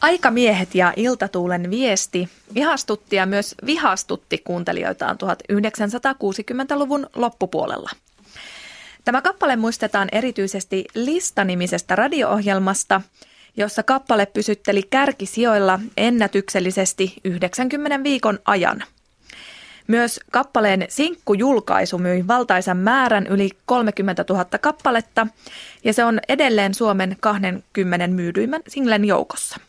Aikamiehet ja Iltatuulen viesti ihastutti ja myös vihastutti kuuntelijoitaan 1960-luvun loppupuolella. Tämä kappale muistetaan erityisesti Lista-nimisestä radio-ohjelmasta, jossa kappale pysytteli kärkisijoilla ennätyksellisesti 90 viikon ajan. Myös kappaleen sinkkujulkaisu myi valtaisan määrän yli 30 000 kappaletta ja se on edelleen Suomen 20 myydyimmän singlen joukossa.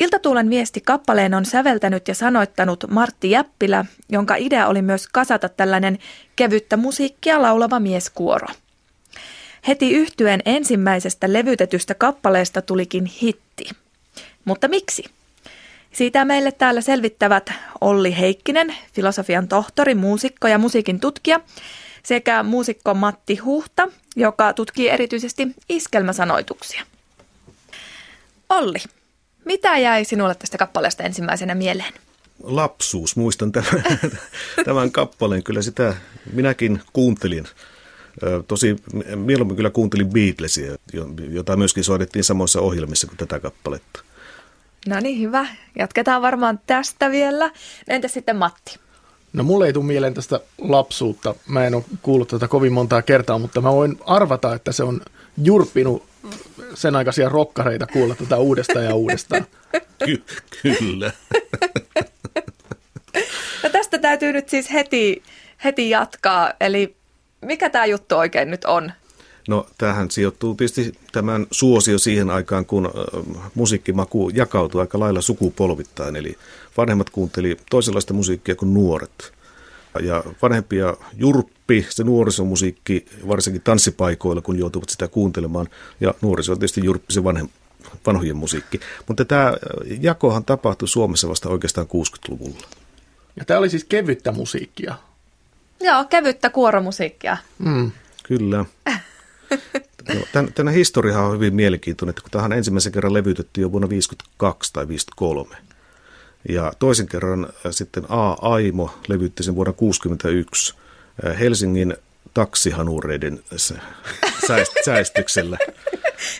Iltatuulen viesti kappaleen on säveltänyt ja sanoittanut Martti Jäppilä, jonka idea oli myös kasata tällainen kevyttä musiikkia laulava mieskuoro. Heti yhtyen ensimmäisestä levytetystä kappaleesta tulikin hitti. Mutta miksi? Siitä meille täällä selvittävät Olli Heikkinen, filosofian tohtori, muusikko ja musiikin tutkija, sekä muusikko Matti Huhta, joka tutkii erityisesti iskelmäsanoituksia. Olli, mitä jäi sinulle tästä kappaleesta ensimmäisenä mieleen? Lapsuus, muistan tämän, tämän kappaleen. Kyllä sitä minäkin kuuntelin. Tosi mieluummin kyllä kuuntelin Beatlesia, jota myöskin soitettiin samoissa ohjelmissa kuin tätä kappaletta. No niin, hyvä. Jatketaan varmaan tästä vielä. Entä sitten Matti? No mulle ei tule mieleen tästä lapsuutta. Mä en ole kuullut tätä kovin montaa kertaa, mutta mä voin arvata, että se on jurppinut sen aikaisia rokkareita kuulla tätä uudestaan ja uudestaan. Ky- kyllä. No tästä täytyy nyt siis heti, heti jatkaa. Eli mikä tämä juttu oikein nyt on? No tähän sijoittuu tietysti tämän suosio siihen aikaan, kun musiikkimaku jakautui aika lailla sukupolvittain. Eli vanhemmat kuunteli toisenlaista musiikkia kuin nuoret. Ja vanhempia jurppi, se nuorisomusiikki, varsinkin tanssipaikoilla, kun joutuvat sitä kuuntelemaan. Ja nuoriso on tietysti jurppi se vanhem, vanhojen musiikki. Mutta tämä jakohan tapahtui Suomessa vasta oikeastaan 60-luvulla. Ja tämä oli siis kevyttä musiikkia. Joo, kevyttä kuoromusiikkia. Mm. Kyllä. No, tämän, tämän historiahan on hyvin mielenkiintoinen, että kun tähän ensimmäisen kerran levytettiin jo vuonna 1952 tai 1953. Ja toisen kerran äh, sitten A. Aimo levytti sen vuonna 1961 äh, Helsingin taksihanureiden säästyksellä.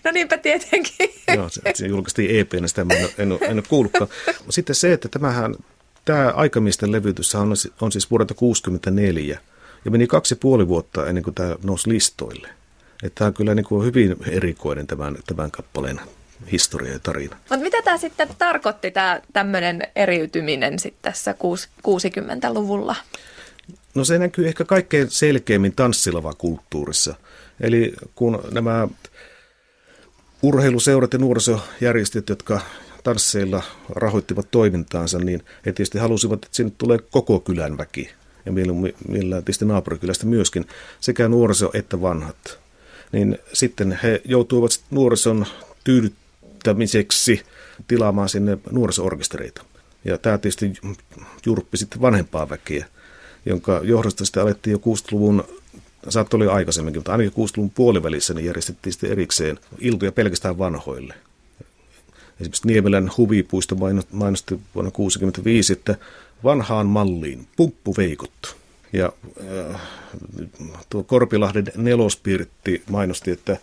No niinpä tietenkin. Joo, se, se julkaistiin EP, sitä en, en, en, en ole kuullutkaan. Sitten se, että tämähän, tämä aikamiesten levytys on, on siis vuodelta 1964 ja meni kaksi ja puoli vuotta ennen kuin tämä nousi listoille. Että tämä on kyllä niin kuin hyvin erikoinen tämän, tämän kappaleen historia ja tarina. Mutta mitä tämä sitten tarkoitti, tämä tämmöinen eriytyminen sitten tässä 60-luvulla? No se näkyy ehkä kaikkein selkeimmin kulttuurissa. Eli kun nämä urheiluseurat ja nuorisojärjestöt, jotka tansseilla rahoittivat toimintaansa, niin he tietysti halusivat, että sinne tulee koko kylän väki. Ja millään tietysti naapurikylästä myöskin, sekä nuoriso että vanhat niin sitten he joutuivat nuorison tyydyttämiseksi tilaamaan sinne nuorisoorkestereita. Ja tämä tietysti jurppi sitten vanhempaa väkeä, jonka johdosta sitten alettiin jo 60-luvun saattoi olla aikaisemminkin, mutta ainakin 60-luvun puolivälissä niin järjestettiin sitten erikseen iltoja pelkästään vanhoille. Esimerkiksi Niemelän huvipuisto mainosti vuonna 1965, että vanhaan malliin pumppuveikot. Ja äh, tuo Korpilahden nelospirtti mainosti, että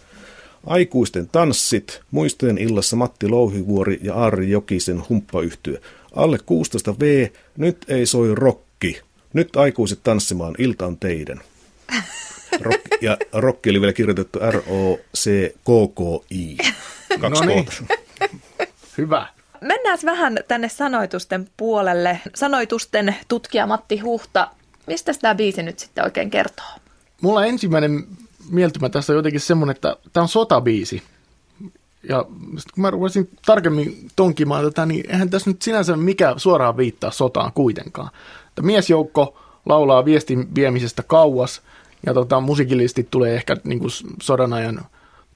aikuisten tanssit, muistojen illassa Matti Louhivuori ja Aari Jokisen humppayhtyö. Alle 16 V, nyt ei soi rokki. Nyt aikuiset tanssimaan, ilta on teidän. Rock, ja rokki oli vielä kirjoitettu R-O-C-K-K-I. Kaksi no niin. Hyvä. Mennään vähän tänne sanoitusten puolelle. Sanoitusten tutkija Matti Huhta Mistä tämä biisi nyt sitten oikein kertoo? Mulla ensimmäinen mieltymä tässä on jotenkin semmoinen, että tämä on sotabiisi. Ja kun mä ruvasin tarkemmin tonkimaan tätä, niin eihän tässä nyt sinänsä mikä suoraan viittaa sotaan kuitenkaan. Miesjoukko laulaa viestin viemisestä kauas, ja tota, musiikillisesti tulee ehkä niin kuin sodan ajan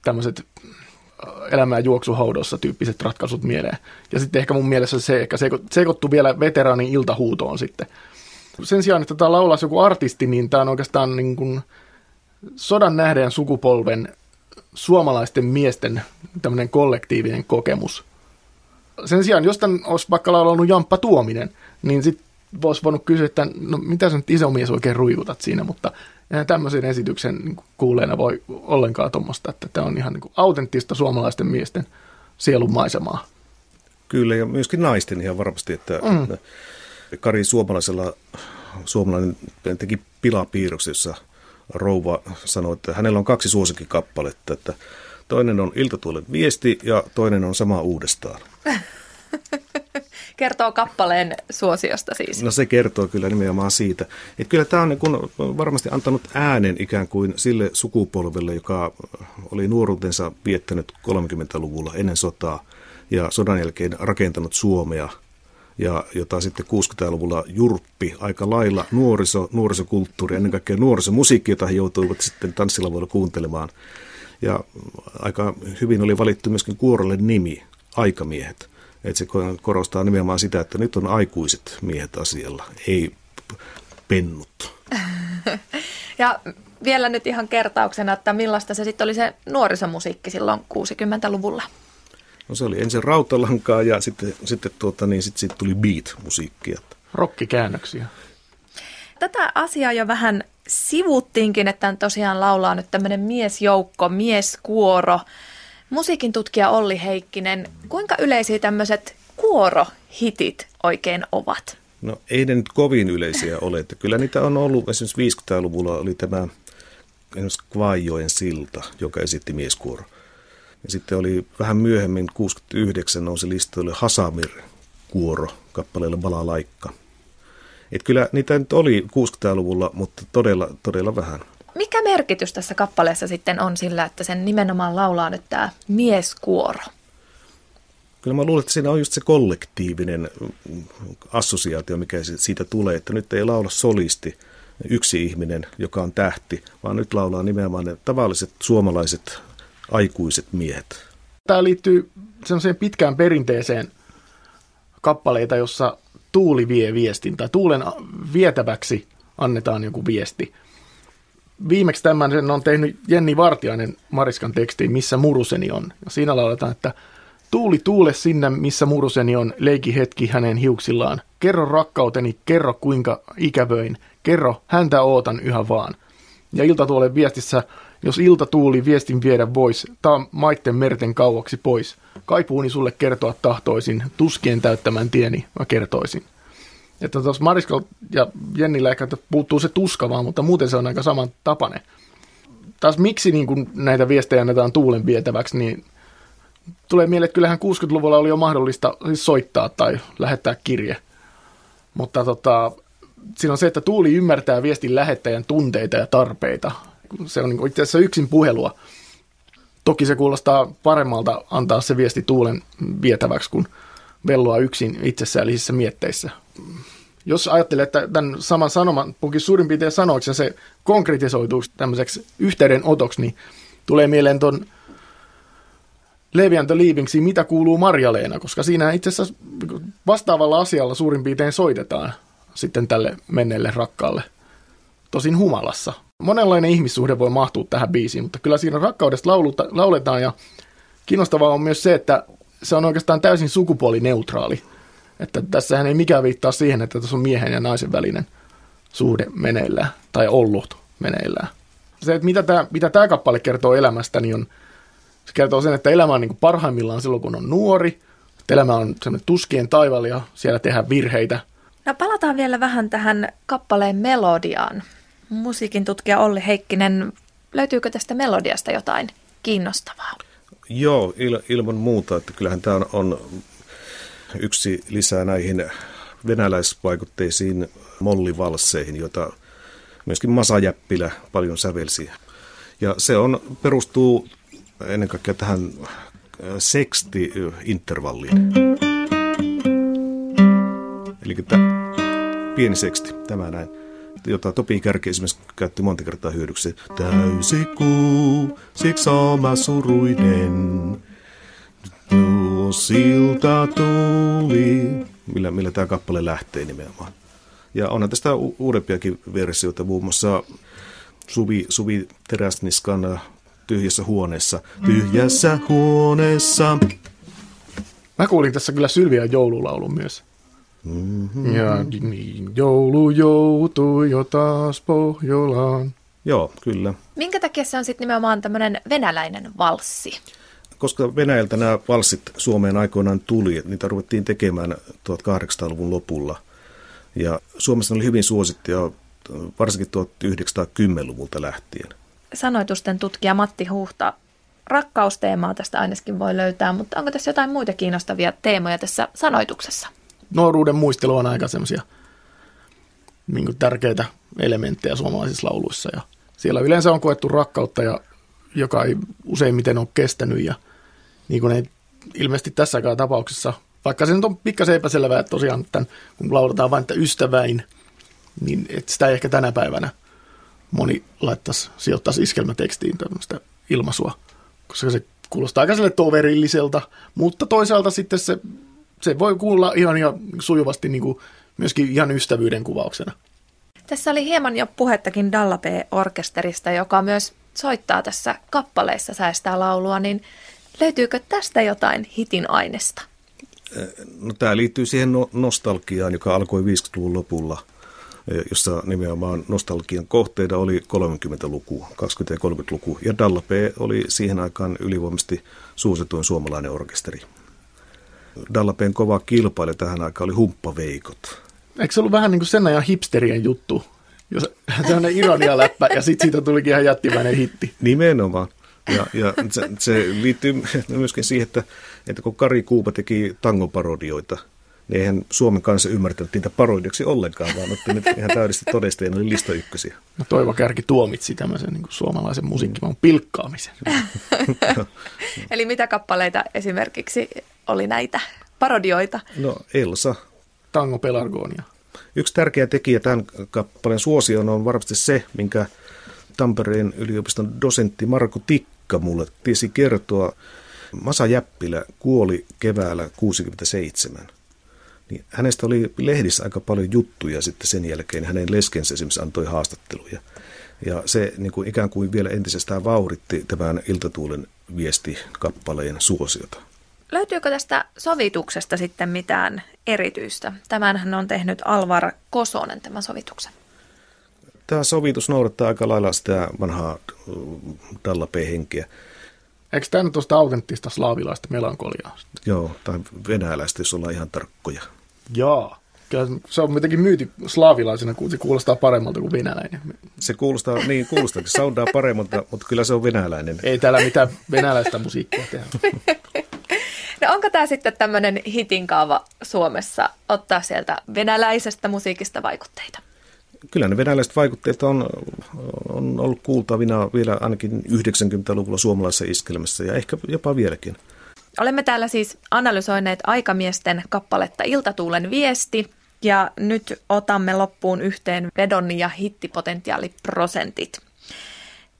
tämmöiset äh, elämää juoksuhaudossa tyyppiset ratkaisut mieleen. Ja sitten ehkä mun mielessä se ehkä sekoittuu vielä veteraanin iltahuutoon sitten sen sijaan, että tämä laulaisi joku artisti, niin tämä on oikeastaan niin kuin sodan nähden sukupolven suomalaisten miesten tämmöinen kollektiivinen kokemus. Sen sijaan, jos tämän olisi vaikka laulanut Jamppa Tuominen, niin sitten voisi voinut kysyä, että no mitä sä nyt isomies oikein ruikutat siinä, mutta eihän tämmöisen esityksen niin kuuleena voi ollenkaan tuommoista, että tämä on ihan niin kuin autenttista suomalaisten miesten sielun maisemaa. Kyllä, ja myöskin naisten ihan varmasti, että mm. Kari Suomalaisella, suomalainen teki pilapiirroksen, jossa rouva sanoi, että hänellä on kaksi suosikkikappaletta, että toinen on Iltatuulen viesti ja toinen on sama uudestaan. kertoo kappaleen suosiosta siis. No se kertoo kyllä nimenomaan siitä. Että kyllä tämä on niin kun varmasti antanut äänen ikään kuin sille sukupolvelle, joka oli nuoruutensa viettänyt 30-luvulla ennen sotaa ja sodan jälkeen rakentanut Suomea ja jota sitten 60-luvulla jurppi aika lailla nuoriso, nuorisokulttuuri, ennen kaikkea nuorisomusiikki, jota he joutuivat sitten tanssilavoilla kuuntelemaan. Ja aika hyvin oli valittu myöskin kuorolle nimi, Aikamiehet. Että se korostaa nimenomaan sitä, että nyt on aikuiset miehet asialla, ei pennut. ja vielä nyt ihan kertauksena, että millaista se sitten oli se nuorisomusiikki silloin 60-luvulla? No se oli ensin rautalankaa ja sitten, sitten tuota, niin sit, sit tuli beat-musiikkia. Rokkikäännöksiä. Tätä asiaa jo vähän sivuttiinkin, että tosiaan laulaa nyt tämmöinen miesjoukko, mieskuoro. Musiikin tutkija Olli Heikkinen, kuinka yleisiä tämmöiset kuorohitit oikein ovat? No ei ne nyt kovin yleisiä ole, että kyllä niitä on ollut, esimerkiksi 50-luvulla oli tämä esimerkiksi Kvajoen silta, joka esitti mieskuoro. Ja sitten oli vähän myöhemmin, 69 nousi listoille Hasamir kuoro kappaleelle Balalaikka. Et kyllä niitä nyt oli 60-luvulla, mutta todella, todella vähän. Mikä merkitys tässä kappaleessa sitten on sillä, että sen nimenomaan laulaa nyt tämä mieskuoro? Kyllä mä luulen, että siinä on just se kollektiivinen assosiaatio, mikä siitä tulee, että nyt ei laula solisti yksi ihminen, joka on tähti, vaan nyt laulaa nimenomaan ne tavalliset suomalaiset aikuiset miehet. Tämä liittyy sellaiseen pitkään perinteeseen kappaleita, jossa tuuli vie viestin tai tuulen vietäväksi annetaan joku viesti. Viimeksi tämän on tehnyt Jenni Vartiainen Mariskan tekstiin, missä muruseni on. Ja siinä lauletaan, että tuuli tuule sinne, missä muruseni on, leiki hetki hänen hiuksillaan. Kerro rakkauteni, kerro kuinka ikävöin, kerro häntä ootan yhä vaan. Ja ilta tuolle viestissä jos ilta tuuli viestin viedä vois, taa maitten merten kauaksi pois. Kaipuuni sulle kertoa tahtoisin, tuskien täyttämän tieni mä kertoisin. Että tuossa Mariskal ja Jennillä ehkä puuttuu se tuska vaan, mutta muuten se on aika saman tapane. Taas miksi niin kun näitä viestejä annetaan tuulen vietäväksi, niin tulee mieleen, että kyllähän 60-luvulla oli jo mahdollista siis soittaa tai lähettää kirje. Mutta tota, siinä on se, että tuuli ymmärtää viestin lähettäjän tunteita ja tarpeita se on niin itse asiassa yksin puhelua. Toki se kuulostaa paremmalta antaa se viesti tuulen vietäväksi, kuin velloa yksin itsessään mietteissä. Jos ajattelee, että tämän saman sanoman punkin suurin piirtein sanoiksi se konkretisoituu tämmöiseksi yhteydenotoksi, niin tulee mieleen ton Levi and mitä kuuluu Marjaleena, koska siinä itse asiassa vastaavalla asialla suurin piirtein soitetaan sitten tälle menneelle rakkaalle, tosin humalassa monenlainen ihmissuhde voi mahtua tähän biisiin, mutta kyllä siinä rakkaudesta lauluta, lauletaan ja kiinnostavaa on myös se, että se on oikeastaan täysin sukupuolineutraali. Että tässähän ei mikään viittaa siihen, että tässä on miehen ja naisen välinen suhde meneillään tai ollut meneillään. Se, että mitä tämä, mitä tämä kappale kertoo elämästä, niin on, se kertoo sen, että elämä on niin parhaimmillaan silloin, kun on nuori. Että elämä on semmoinen tuskien taival ja siellä tehdään virheitä. No palataan vielä vähän tähän kappaleen melodiaan musiikin tutkija Olli Heikkinen, löytyykö tästä melodiasta jotain kiinnostavaa? Joo, il, ilman muuta, että kyllähän tämä on, on yksi lisää näihin venäläisvaikutteisiin mollivalsseihin, joita myöskin Masa Jäppilä paljon sävelsi. Ja se on, perustuu ennen kaikkea tähän äh, seksti-intervalliin. Eli tämä pieni seksti, tämä näin jota Topi Kärki esimerkiksi käytti monta kertaa hyödyksi. Täysi kuu, siksi oma suruinen, tuo silta tuli, millä, millä tämä kappale lähtee nimenomaan. Ja onhan tästä u- uudempiakin versioita, muun muassa Suvi, Suvi Teräsniskan Tyhjässä huoneessa. Tyhjässä huoneessa. Mä kuulin tässä kyllä Sylvian joululaulun myös. Mm-hmm. Ja niin joulu joutui jo taas Pohjolaan. Joo, kyllä. Minkä takia se on sitten nimenomaan tämmöinen venäläinen valssi? koska Venäjältä nämä valssit Suomeen aikoinaan tuli, niitä ruvettiin tekemään 1800-luvun lopulla. Ja Suomessa oli hyvin suosittuja varsinkin 1910-luvulta lähtien. Sanoitusten tutkija Matti Huhta, rakkausteemaa tästä ainakin voi löytää, mutta onko tässä jotain muita kiinnostavia teemoja tässä sanoituksessa? Nuoruuden muistelu on aika semmoisia niin tärkeitä elementtejä suomalaisissa lauluissa. Ja siellä yleensä on koettu rakkautta, ja, joka ei useimmiten ole kestänyt ja niin kuin ei ilmeisesti tässäkään tapauksessa, vaikka se nyt on pikkasen epäselvää, että tosiaan tämän, kun lauletaan vain, että ystäväin, niin että sitä ei ehkä tänä päivänä moni laittaisi, sijoittaisi iskelmätekstiin tämmöistä ilmaisua, koska se kuulostaa aika sille toverilliselta, mutta toisaalta sitten se, se voi kuulla ihan, ihan sujuvasti niin kuin myöskin ihan ystävyyden kuvauksena. Tässä oli hieman jo puhettakin Dallape-orkesterista, joka myös soittaa tässä kappaleessa säästää laulua, niin löytyykö tästä jotain hitin aineesta? No, tämä liittyy siihen no- nostalgiaan, joka alkoi 50-luvun lopulla, jossa nimenomaan nostalgian kohteita oli 30-luku, 20- ja 30-luku. Ja Dallape oli siihen aikaan ylivoimaisesti suosituin suomalainen orkesteri. Dallapeen kova kilpailija tähän aikaan oli Humppaveikot. Eikö se ollut vähän niin kuin sen ajan hipsterien juttu? Jos sellainen ironia-läppä ja sitten siitä tulikin ihan jättimäinen hitti. Nimenomaan. Ja, ja se, se liittyy myöskin siihen, että, että kun Kari Kuupa teki tangoparodioita, niin eihän Suomen kanssa ymmärtänyt niitä parodioksi ollenkaan, vaan otti nyt ihan täydellisesti todisteen, oli lista ykkösiä. No Toivo Kärki tuomitsi tämmöisen niin suomalaisen musiikkimaan pilkkaamisen. Eli mitä kappaleita esimerkiksi oli näitä parodioita? No Elsa, Tango Pelargonia. Yksi tärkeä tekijä tämän kappaleen suosioon on varmasti se, minkä Tampereen yliopiston dosentti Marko Tikka mulle tiesi kertoa. Masa Jäppilä kuoli keväällä 67. Niin hänestä oli lehdissä aika paljon juttuja sitten sen jälkeen. Hänen leskensä esimerkiksi antoi haastatteluja. Ja se niin kuin ikään kuin vielä entisestään vauhditti tämän Iltatuulen viesti-kappaleen suosiota. Löytyykö tästä sovituksesta sitten mitään erityistä? Tämänhän on tehnyt Alvar Kosonen tämän sovituksen. Tämä sovitus noudattaa aika lailla sitä vanhaa Dallape-henkeä. Eikö tämä nyt tuosta autenttista slaavilaista melankoliaa? Joo, tai venäläistä, jos ollaan ihan tarkkoja. Joo. Kyllä se on jotenkin myyty slaavilaisena, kun se kuulostaa paremmalta kuin venäläinen. Se kuulostaa, niin kuulostaa, se soundaa paremmalta, mutta kyllä se on venäläinen. Ei täällä mitään venäläistä musiikkia tehdä. No onko tämä sitten tämmöinen hitinkaava Suomessa ottaa sieltä venäläisestä musiikista vaikutteita? Kyllä ne venäläiset vaikutteet on, on ollut kuultavina vielä ainakin 90-luvulla suomalaisessa iskelmässä ja ehkä jopa vieläkin. Olemme täällä siis analysoineet aikamiesten kappaletta Iltatuulen viesti ja nyt otamme loppuun yhteen vedon ja hittipotentiaaliprosentit.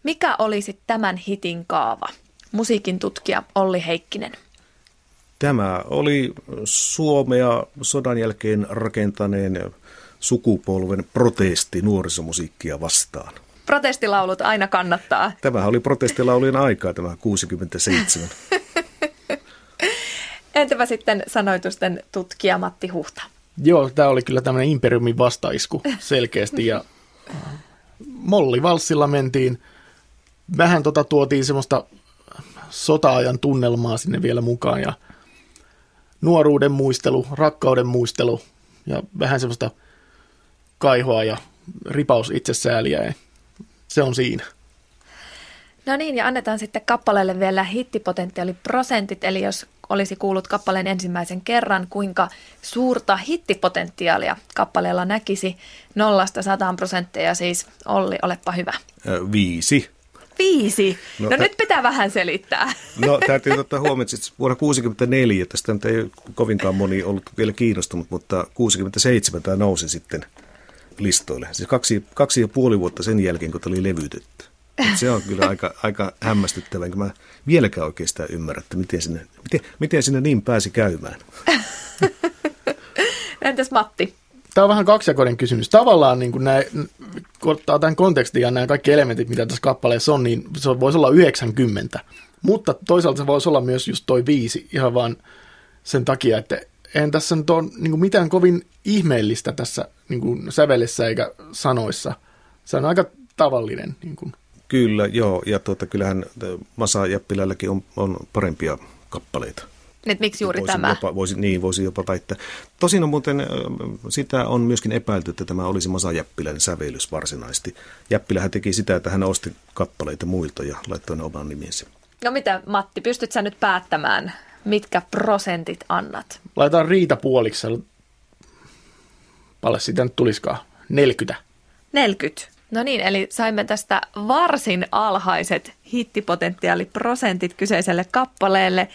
Mikä olisi tämän hitin kaava? Musiikin tutkija Olli Heikkinen. Tämä oli Suomea sodan jälkeen rakentaneen sukupolven protesti nuorisomusiikkia vastaan. Protestilaulut aina kannattaa. Tämä oli protestilaulujen aikaa, tämä 67. Entäpä sitten sanoitusten tutkija Matti Huhta? Joo, tämä oli kyllä tämmöinen imperiumin vastaisku selkeästi ja Molli Valssilla mentiin. Vähän tota tuotiin semmoista sota-ajan tunnelmaa sinne vielä mukaan ja nuoruuden muistelu, rakkauden muistelu ja vähän semmoista kaihoa ja ripaus itsesääliä. Se on siinä. No niin, ja annetaan sitten kappaleelle vielä hittipotentiaaliprosentit, eli jos olisi kuullut kappaleen ensimmäisen kerran, kuinka suurta hittipotentiaalia kappaleella näkisi nollasta sataan prosenttia, siis Olli, olepa hyvä. Viisi. Viisi? No, no t- nyt pitää vähän selittää. No täytyy ottaa huomioon, että siis vuonna 1964, tästä nyt ei kovinkaan moni ollut vielä kiinnostunut, mutta 67 tämä nousi sitten listoille. Siis kaksi, kaksi ja puoli vuotta sen jälkeen, kun tämä oli levytetty. Se on kyllä aika, aika hämmästyttävää, enkä mä vieläkään oikeastaan ymmärrä, että miten sinne, miten, miten sinne niin pääsi käymään. Entäs Matti? Tämä on vähän kaksijakoinen kysymys. Tavallaan niin kun ottaa tämän kontekstin ja nämä kaikki elementit, mitä tässä kappaleessa on, niin se voisi olla 90. Mutta toisaalta se voisi olla myös just toi viisi ihan vaan sen takia, että en tässä nyt ole niin mitään kovin ihmeellistä tässä niin sävelessä eikä sanoissa. Se on aika tavallinen niin Kyllä, joo. Ja tuota, kyllähän Masa Jäppilälläkin on, on parempia kappaleita. Et miksi juuri voisi tämä? Jopa, voisi, niin, voisi jopa väittää. Tosin on muuten, sitä on myöskin epäilty, että tämä olisi Masa Jäppilän sävellys varsinaisesti. Jäppilähän teki sitä, että hän osti kappaleita muilta ja laittoi ne oman nimensä. No mitä Matti, pystyt sä nyt päättämään, mitkä prosentit annat? Laitetaan Riita puoliksi. Paljon siitä nyt tuliskaan? 40. 40. No niin, eli saimme tästä varsin alhaiset hittipotentiaaliprosentit kyseiselle kappaleelle.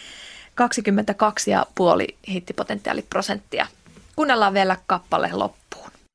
22,5 hittipotentiaaliprosenttia. Kuunnellaan vielä kappale loppuun.